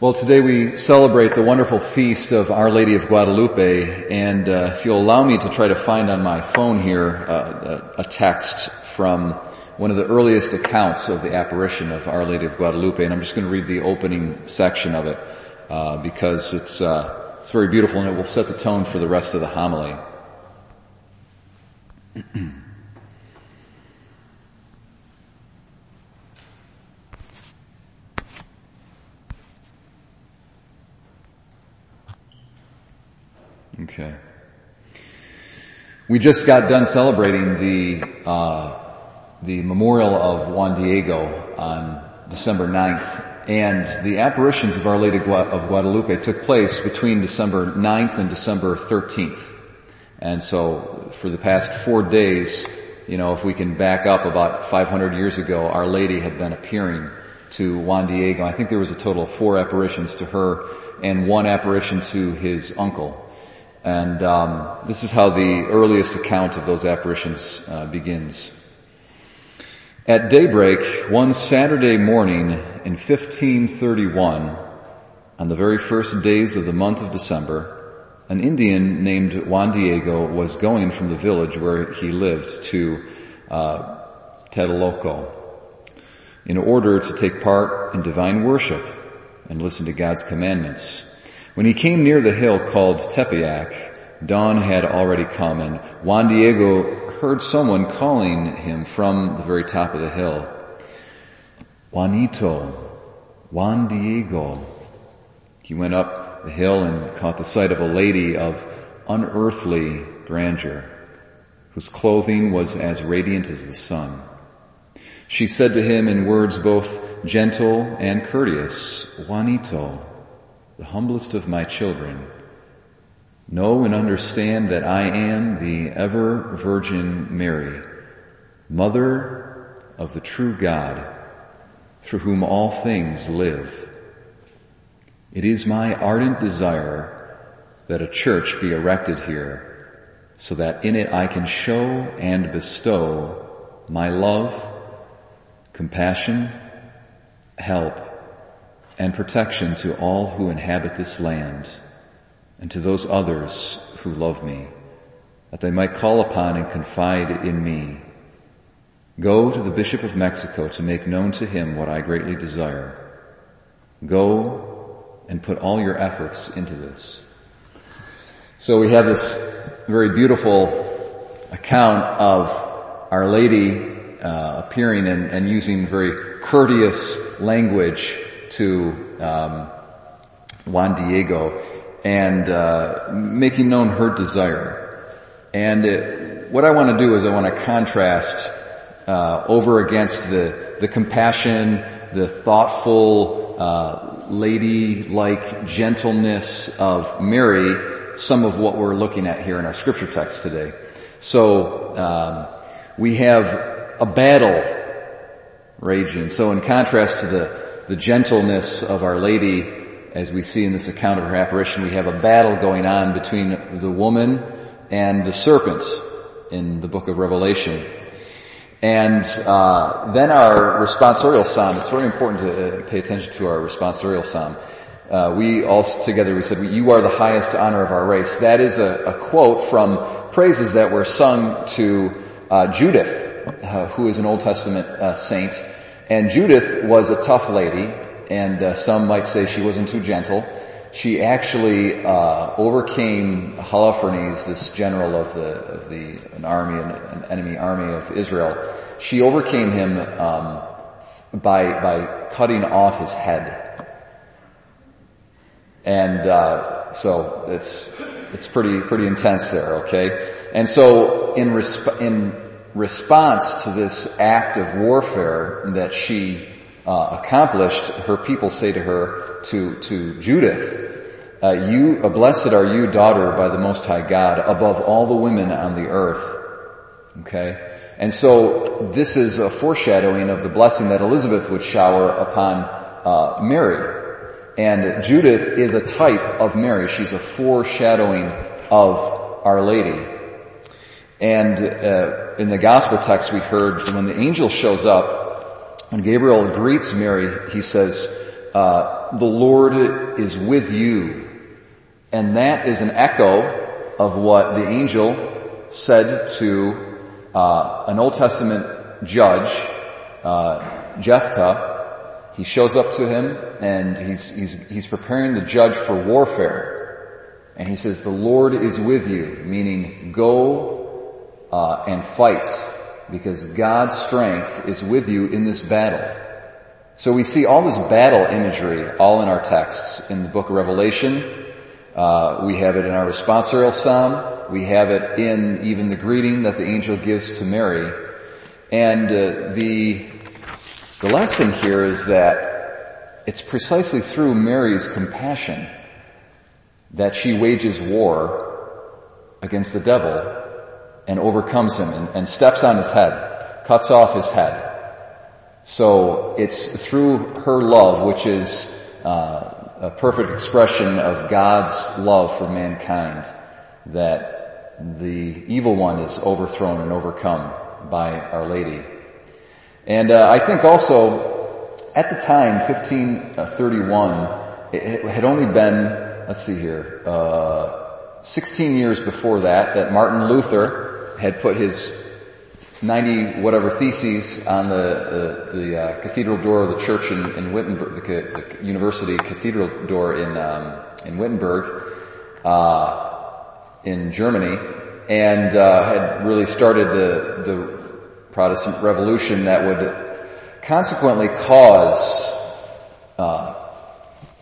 Well, today we celebrate the wonderful feast of Our Lady of Guadalupe, and uh, if you'll allow me to try to find on my phone here uh, a text from one of the earliest accounts of the apparition of Our Lady of Guadalupe, and I'm just going to read the opening section of it uh, because it's uh, it's very beautiful and it will set the tone for the rest of the homily. Okay. We just got done celebrating the uh, the memorial of Juan Diego on December 9th, and the apparitions of Our Lady of Guadalupe took place between December 9th and December 13th. And so, for the past four days, you know, if we can back up about 500 years ago, Our Lady had been appearing to Juan Diego. I think there was a total of four apparitions to her and one apparition to his uncle. And um, this is how the earliest account of those apparitions uh, begins. At daybreak, one Saturday morning in 1531, on the very first days of the month of December, an Indian named Juan Diego was going from the village where he lived to uh, in order to take part in divine worship and listen to God's commandments. When he came near the hill called Tepeyac, dawn had already come and Juan Diego heard someone calling him from the very top of the hill. Juanito, Juan Diego. He went up the hill and caught the sight of a lady of unearthly grandeur, whose clothing was as radiant as the sun. She said to him in words both gentle and courteous, Juanito, the humblest of my children, know and understand that I am the ever Virgin Mary, Mother of the true God, through whom all things live. It is my ardent desire that a church be erected here, so that in it I can show and bestow my love, compassion, help, and protection to all who inhabit this land and to those others who love me, that they might call upon and confide in me. Go to the Bishop of Mexico to make known to him what I greatly desire. Go and put all your efforts into this. So we have this very beautiful account of Our Lady uh, appearing and, and using very courteous language to um, Juan Diego and uh, making known her desire. And it, what I want to do is I want to contrast uh, over against the the compassion, the thoughtful, uh, lady-like gentleness of Mary, some of what we're looking at here in our scripture text today. So um, we have a battle raging. So in contrast to the the gentleness of Our Lady, as we see in this account of her apparition, we have a battle going on between the woman and the serpent in the book of Revelation. And uh, then our responsorial psalm. It's very important to uh, pay attention to our responsorial psalm. Uh, we all together we said, "You are the highest honor of our race." That is a, a quote from praises that were sung to uh, Judith, uh, who is an Old Testament uh, saint, and Judith was a tough lady, and uh, some might say she wasn't too gentle. She actually uh, overcame Holofernes, this general of the of the an army, an, an enemy army of Israel. She overcame him um, by by cutting off his head, and uh, so it's it's pretty pretty intense there. Okay, and so in resp- in response to this act of warfare that she uh, accomplished, her people say to her, to, to Judith, uh, you, uh, blessed are you, daughter by the Most High God, above all the women on the earth. Okay? And so this is a foreshadowing of the blessing that Elizabeth would shower upon uh, Mary. And Judith is a type of Mary. She's a foreshadowing of Our Lady. And uh, in the gospel text we heard when the angel shows up, when Gabriel greets Mary, he says, uh, the Lord is with you. And that is an echo of what the angel said to uh, an Old Testament judge, uh, Jephthah. He shows up to him and he's, he's, he's preparing the judge for warfare. And he says, the Lord is with you, meaning go uh, and fight because God's strength is with you in this battle. So we see all this battle imagery all in our texts in the book of Revelation. Uh, we have it in our responsorial psalm. We have it in even the greeting that the angel gives to Mary. And uh, the the lesson here is that it's precisely through Mary's compassion that she wages war against the devil and overcomes him and, and steps on his head, cuts off his head. So it's through her love, which is uh, a perfect expression of God's love for mankind, that the evil one is overthrown and overcome by Our Lady. And uh, I think also at the time, 1531, it had only been, let's see here, uh, 16 years before that, that Martin Luther had put his 90 whatever theses on the uh, the uh, cathedral door of the church in, in Wittenberg, the, the, university cathedral door in um, in Wittenberg, uh, in Germany, and uh, had really started the the Protestant Revolution that would consequently cause uh,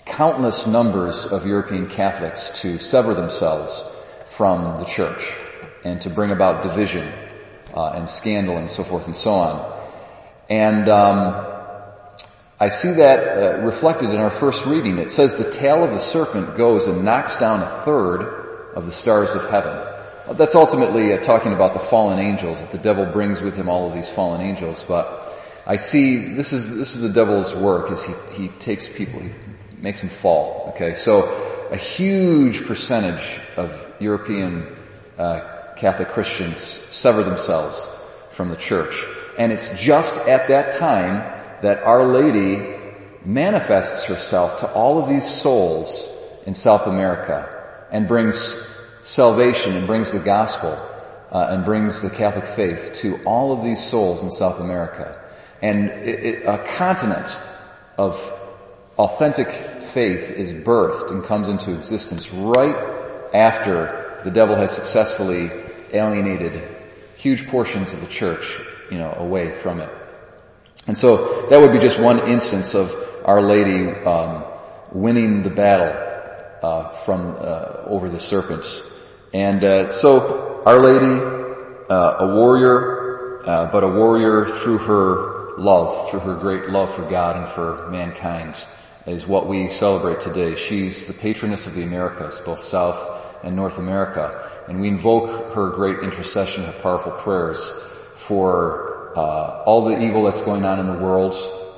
countless numbers of European Catholics to sever themselves from the church and to bring about division uh, and scandal and so forth and so on. And um, I see that uh, reflected in our first reading. It says the tail of the serpent goes and knocks down a third of the stars of heaven. That's ultimately uh, talking about the fallen angels, that the devil brings with him all of these fallen angels. But I see this is this is the devil's work, is he he takes people, he makes them fall. Okay, so a huge percentage of European uh, Catholic Christians sever themselves from the church. And it's just at that time that Our Lady manifests herself to all of these souls in South America and brings salvation and brings the gospel uh, and brings the Catholic faith to all of these souls in South America. And it, it, a continent of authentic faith is birthed and comes into existence right after the devil has successfully alienated huge portions of the church, you know, away from it. And so that would be just one instance of Our Lady um, winning the battle uh, from uh, over the serpents. And uh, so Our Lady, uh, a warrior, uh, but a warrior through her love, through her great love for God and for mankind, is what we celebrate today. She's the patroness of the Americas, both South and North America. And we invoke her great intercession, her powerful prayers for uh, all the evil that's going on in the world,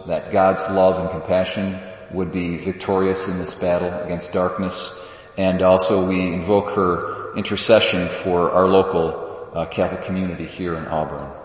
that God's love and compassion would be victorious in this battle against darkness. And also we invoke her intercession for our local uh, Catholic community here in Auburn.